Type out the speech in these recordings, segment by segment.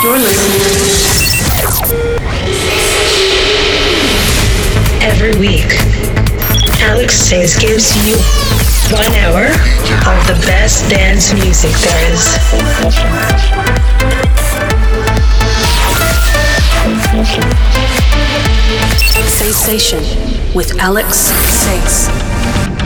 You're listening. Every week, Alex Sayz gives you one hour of the best dance music there is. Sensation with Alex Sayz.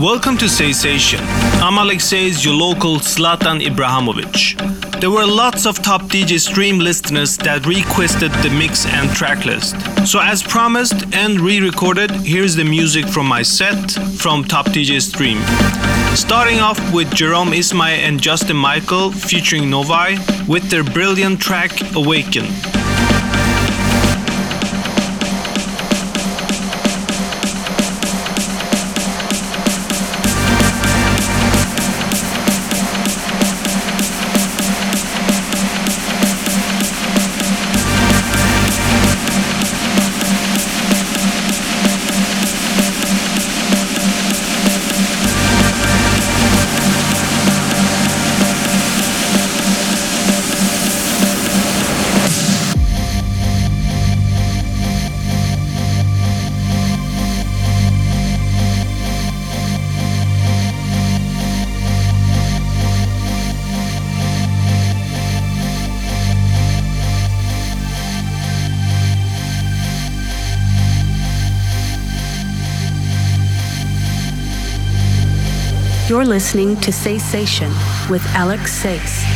Welcome to Sensation. I'm Alex Sayz your local Zlatan Ibrahimovic. There were lots of top DJ stream listeners that requested the mix and track list. So as promised and re-recorded, here's the music from my set from Top DJ Stream. Starting off with Jerome Isma-Ae and Justin Michael featuring Novi with their brilliant track Awaken. Listening to Sensation with Alex Sayz.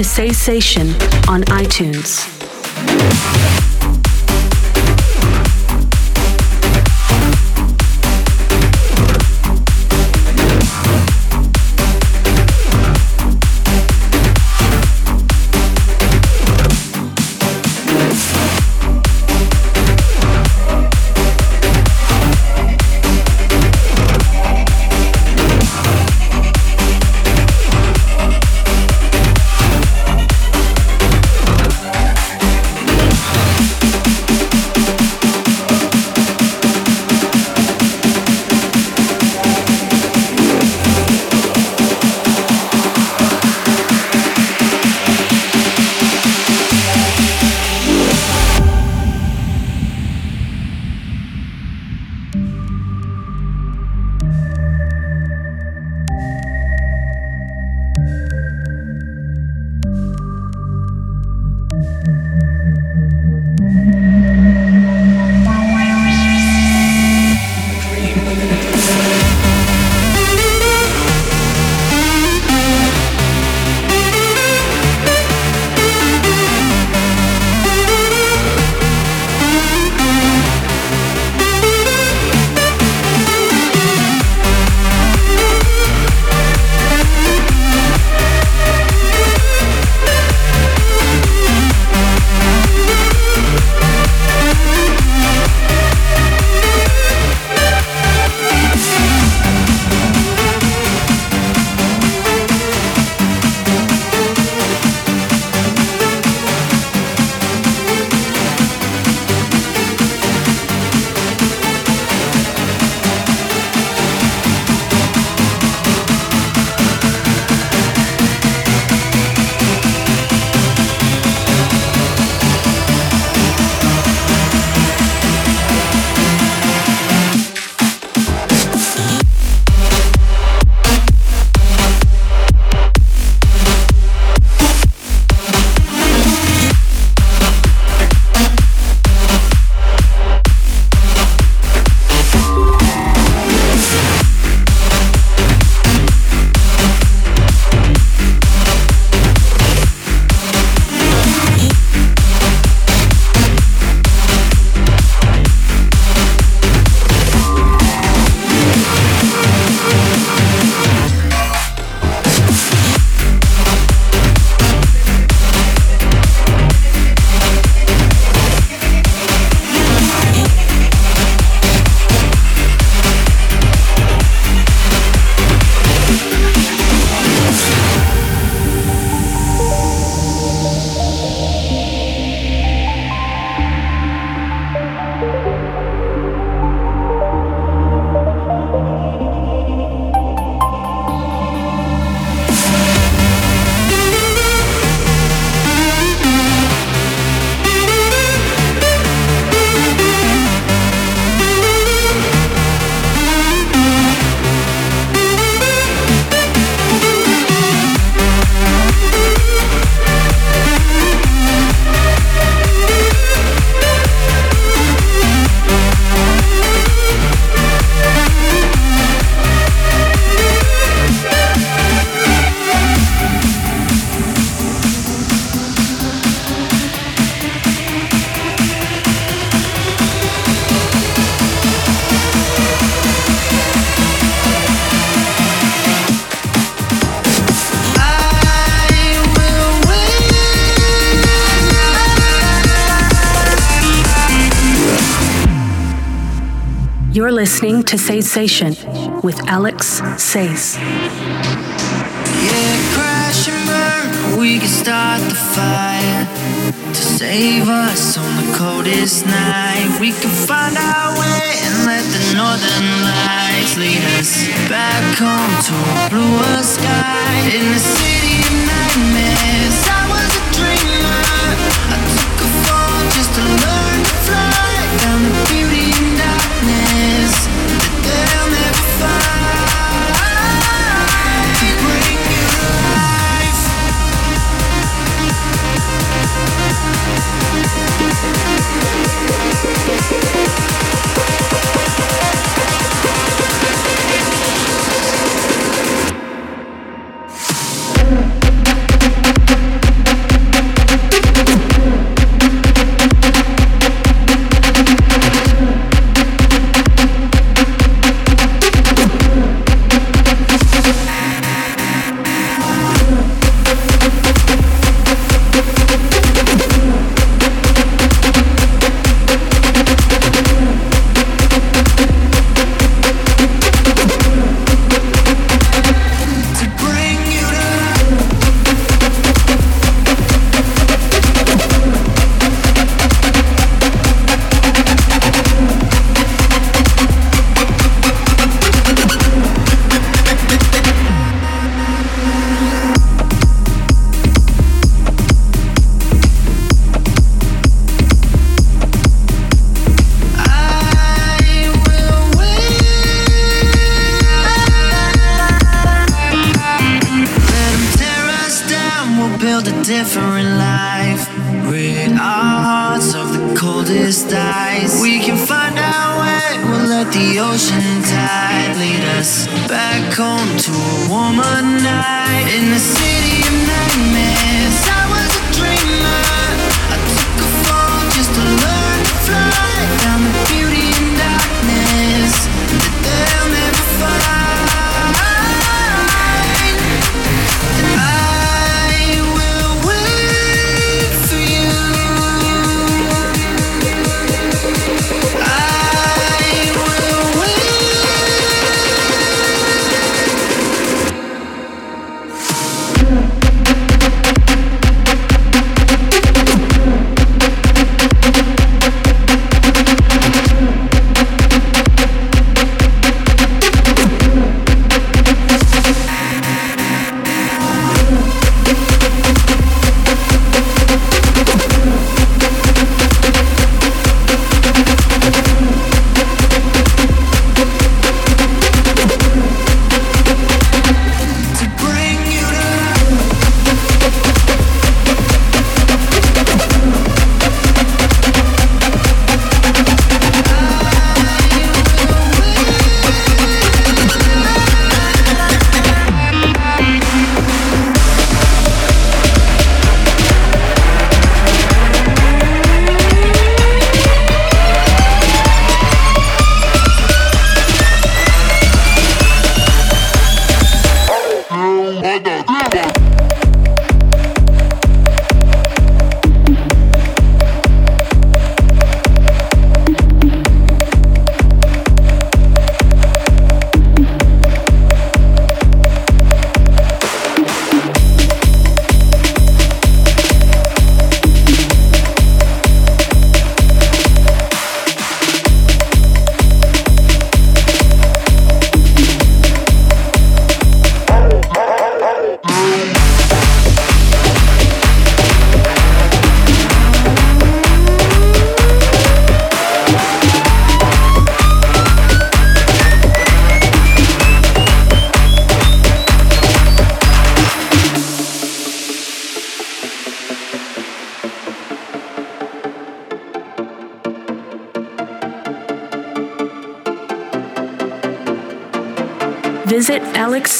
To Sensation on iTunes. Listening to Sensation with Alex Sayz. Yeah, crash and burn, we can start the fire to save us on the coldest night. We can find our way and let the northern lights lead us back home to a bluer sky in the city of nightmares. I was a dreamer. I took a fall just to learn to fly the beauty darkness that they'll never find.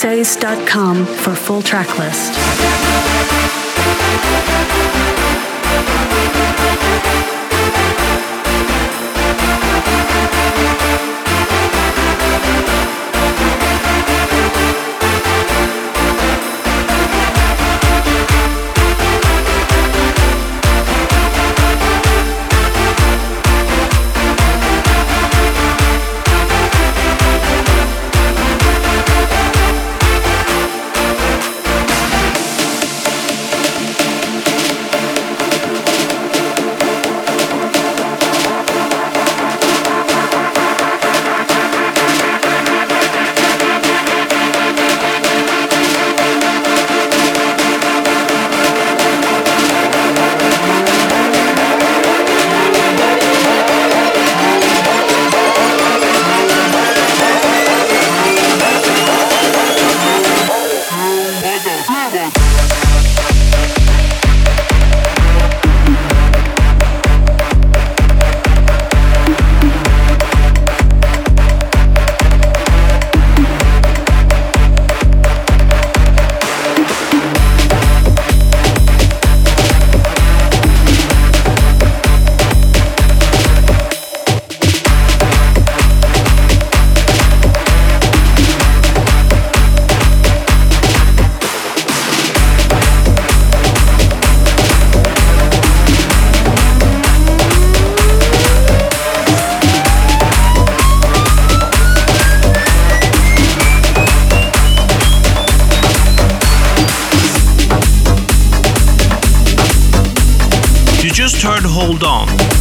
alexsayz.com for full track list.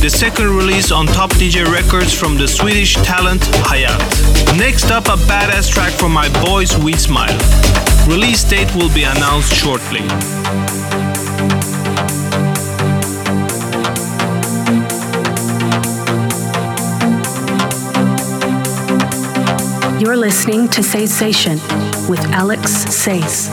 The second release on Top DJ Records from the Swedish talent Hayat. Next up, a badass track from my boys Sweet Smile. Release date will be announced shortly. You're listening to Sensation with Alex Sayz.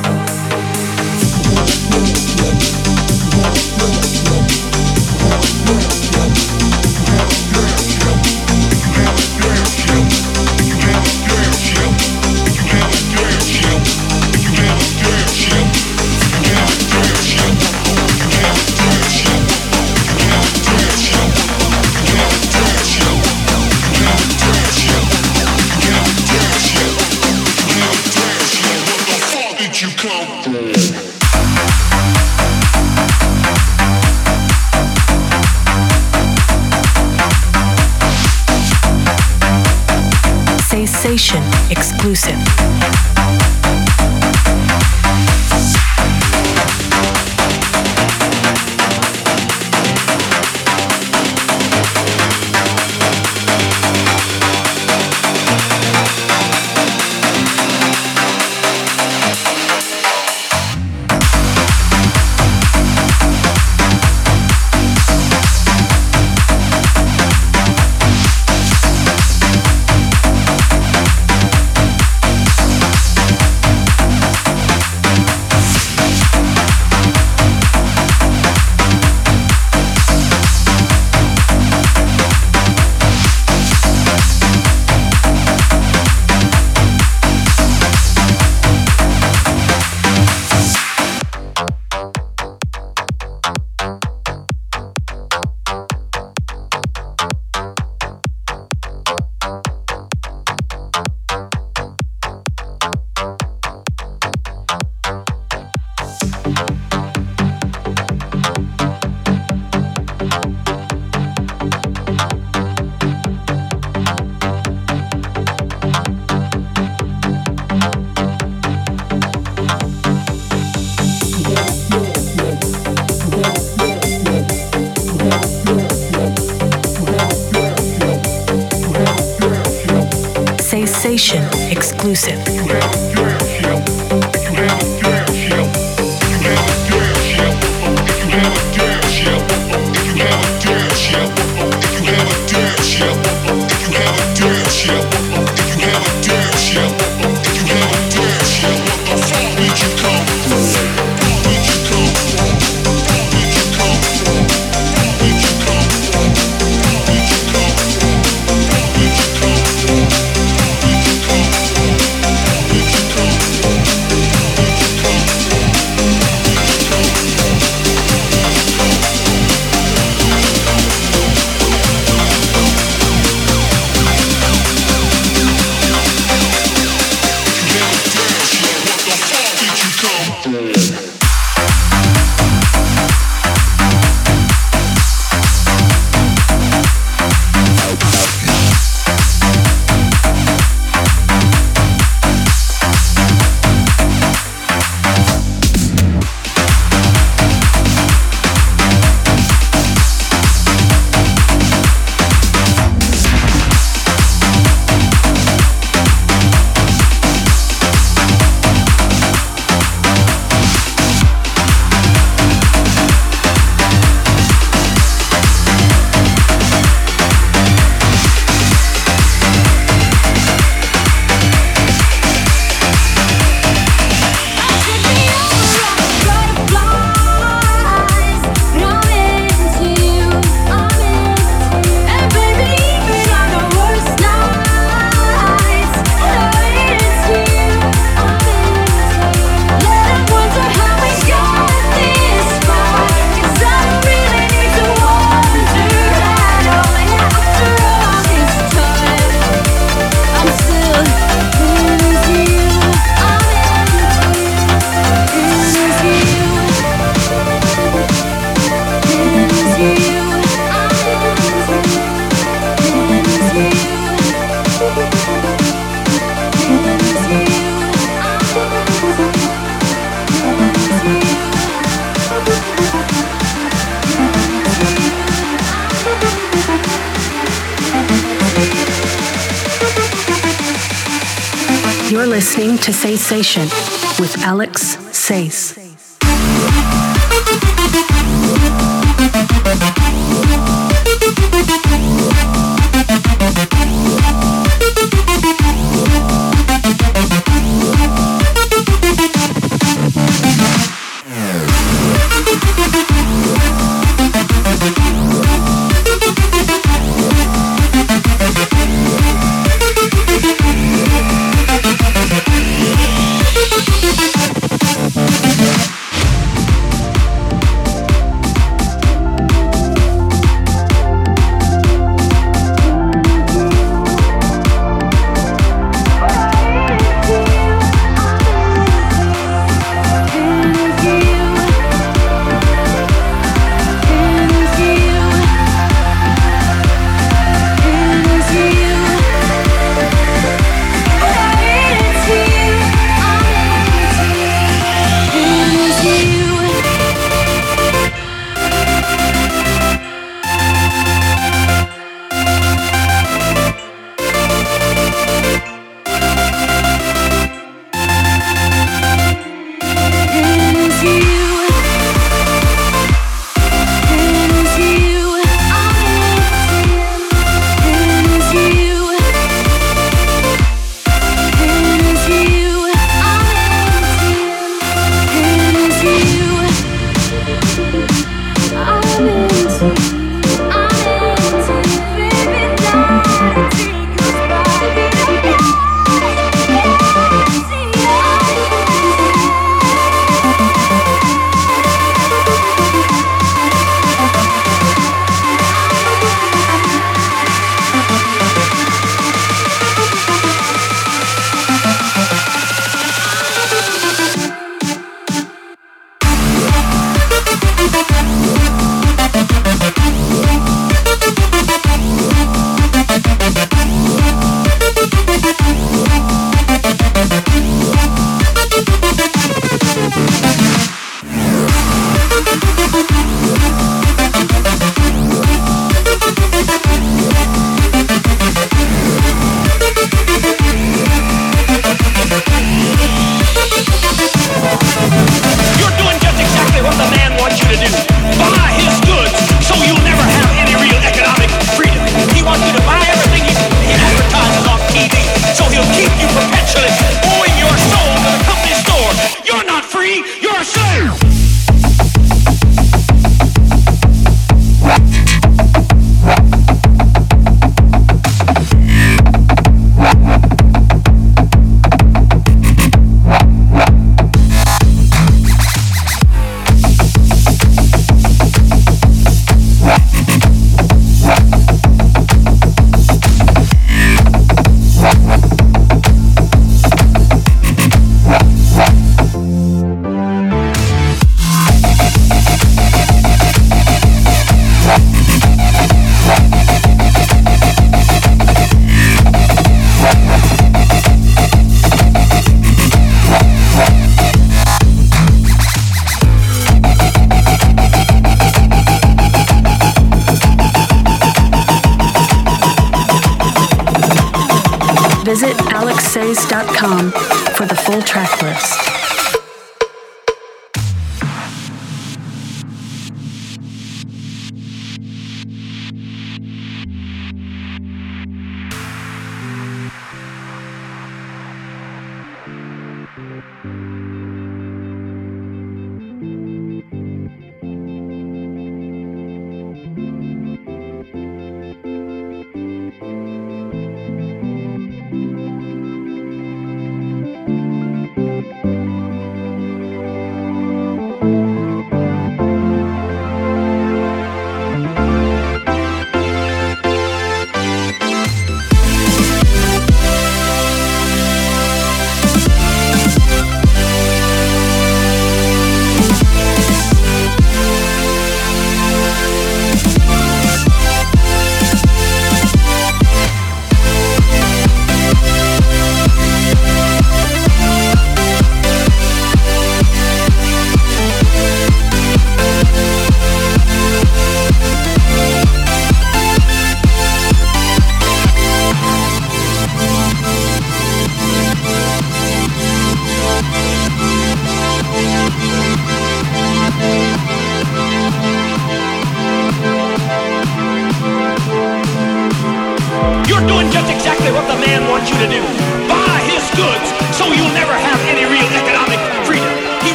Sensation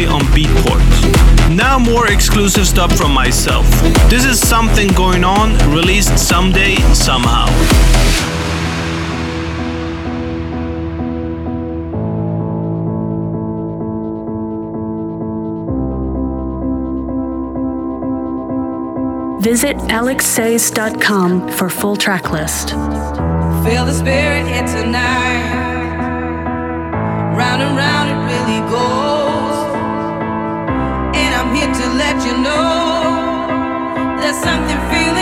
on Beatport. Now more exclusive stuff from myself. This is something going on, released someday, somehow. Visit alexsayz.com for full track list. Feel the spirit here tonight. Round and round it really goes. you know there's something feeling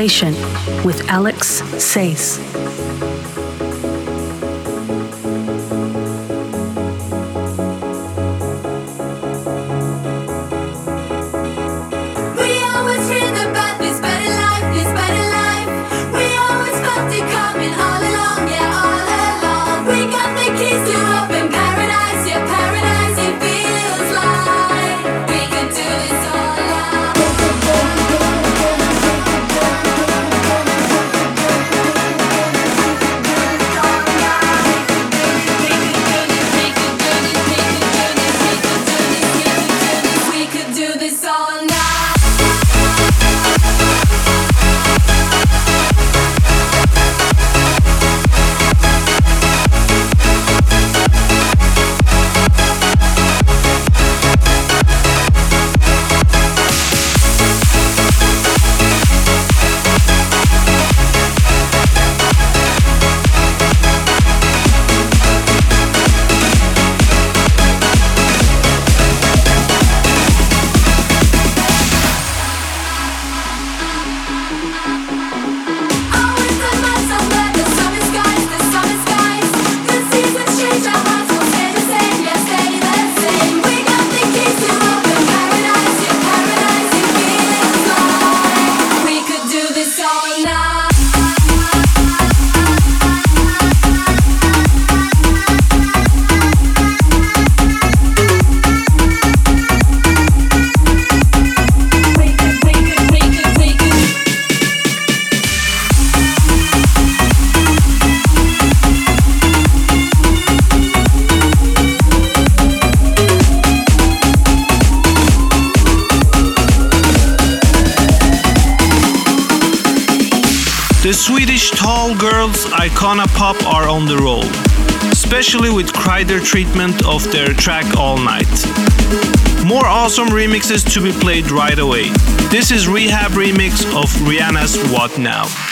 to Sensation with Alex Sayz. Kryder treatment of their track All Night. More awesome remixes to be played right away. This is R3HAB remix of Rihanna's What Now.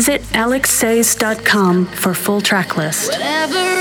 Visit alexsayz.com for full track list. Whatever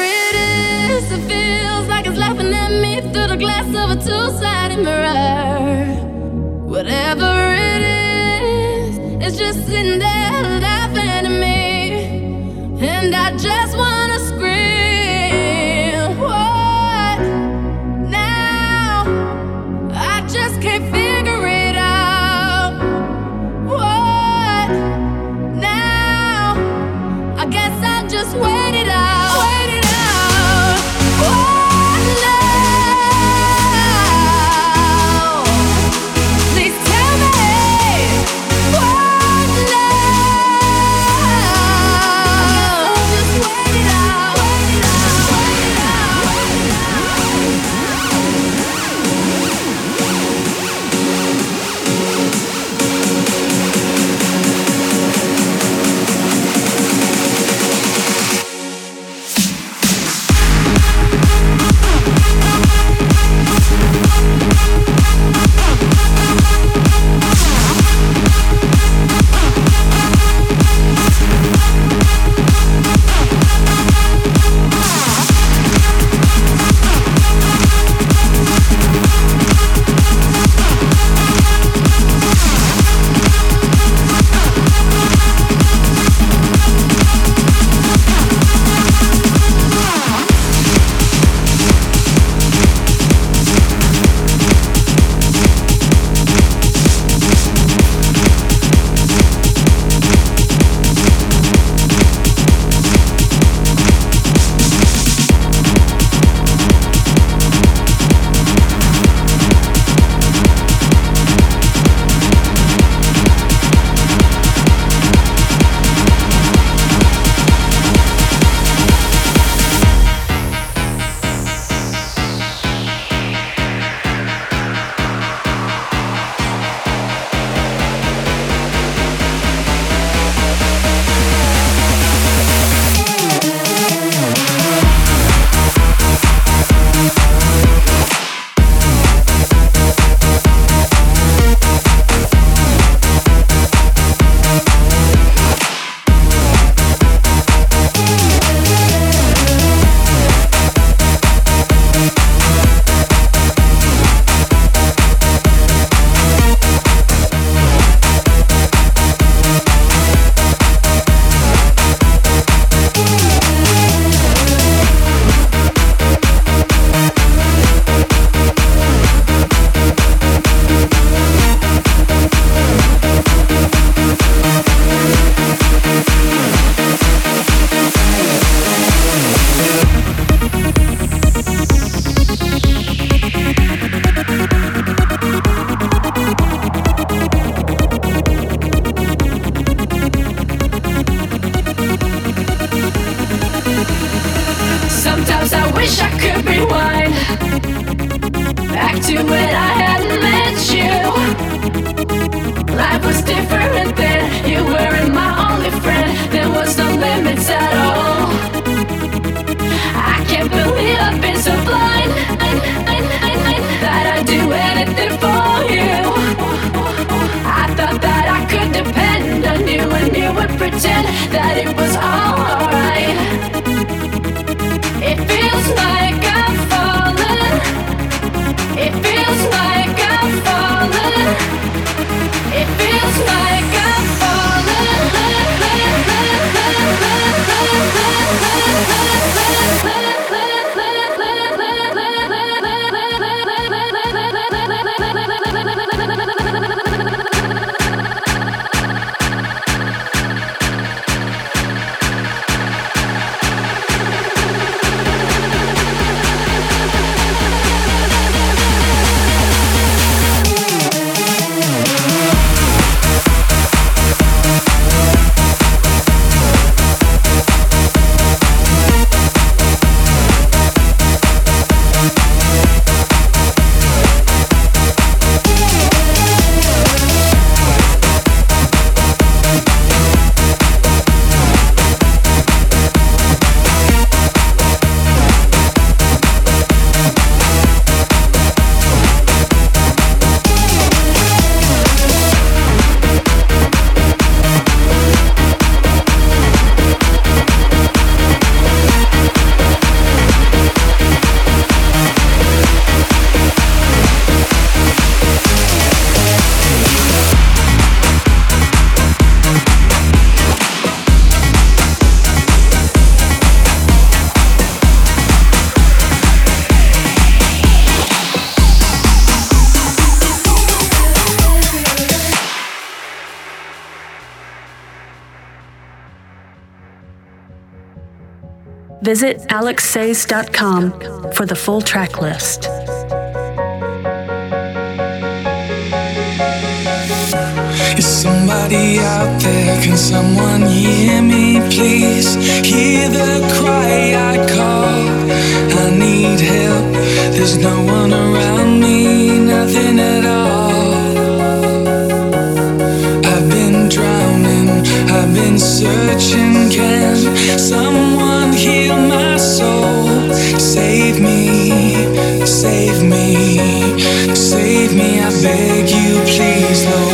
Visit alexsayz.com for the full track list. Is somebody out there? Can someone hear me, please? Hear the cry I call. I need help. There's no one around me, nothing at all. I've been drowning, I've been searching. Can someone? Save me, save me, save me. I beg you, please, Lord.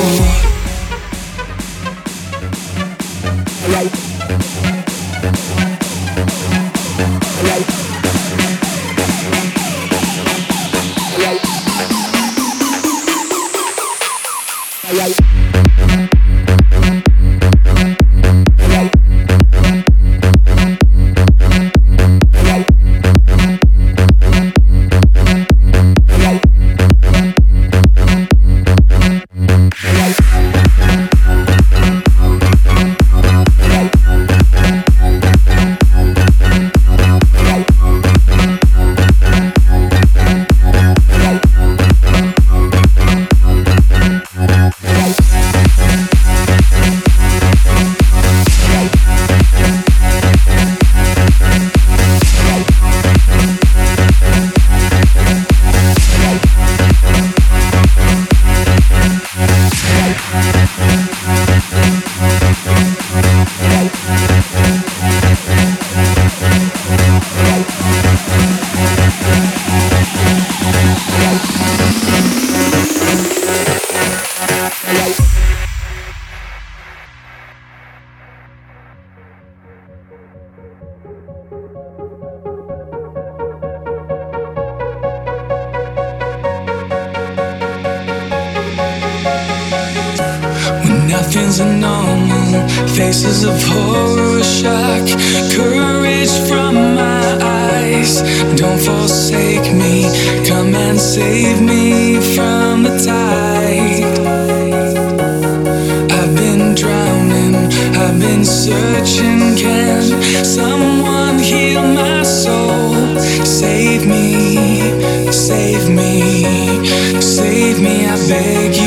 Save me, save me, save me. I beg you,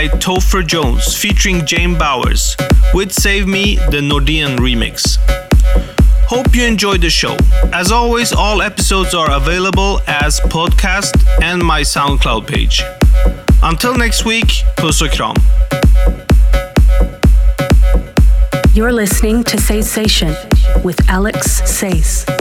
by Topher Jones featuring Jane Bowers with Save Me, the Nordean remix. Hope you enjoyed the show. As always, all episodes are available as podcast and my SoundCloud page. Until next week, puss. You're listening to Sensation with Alex Sayz.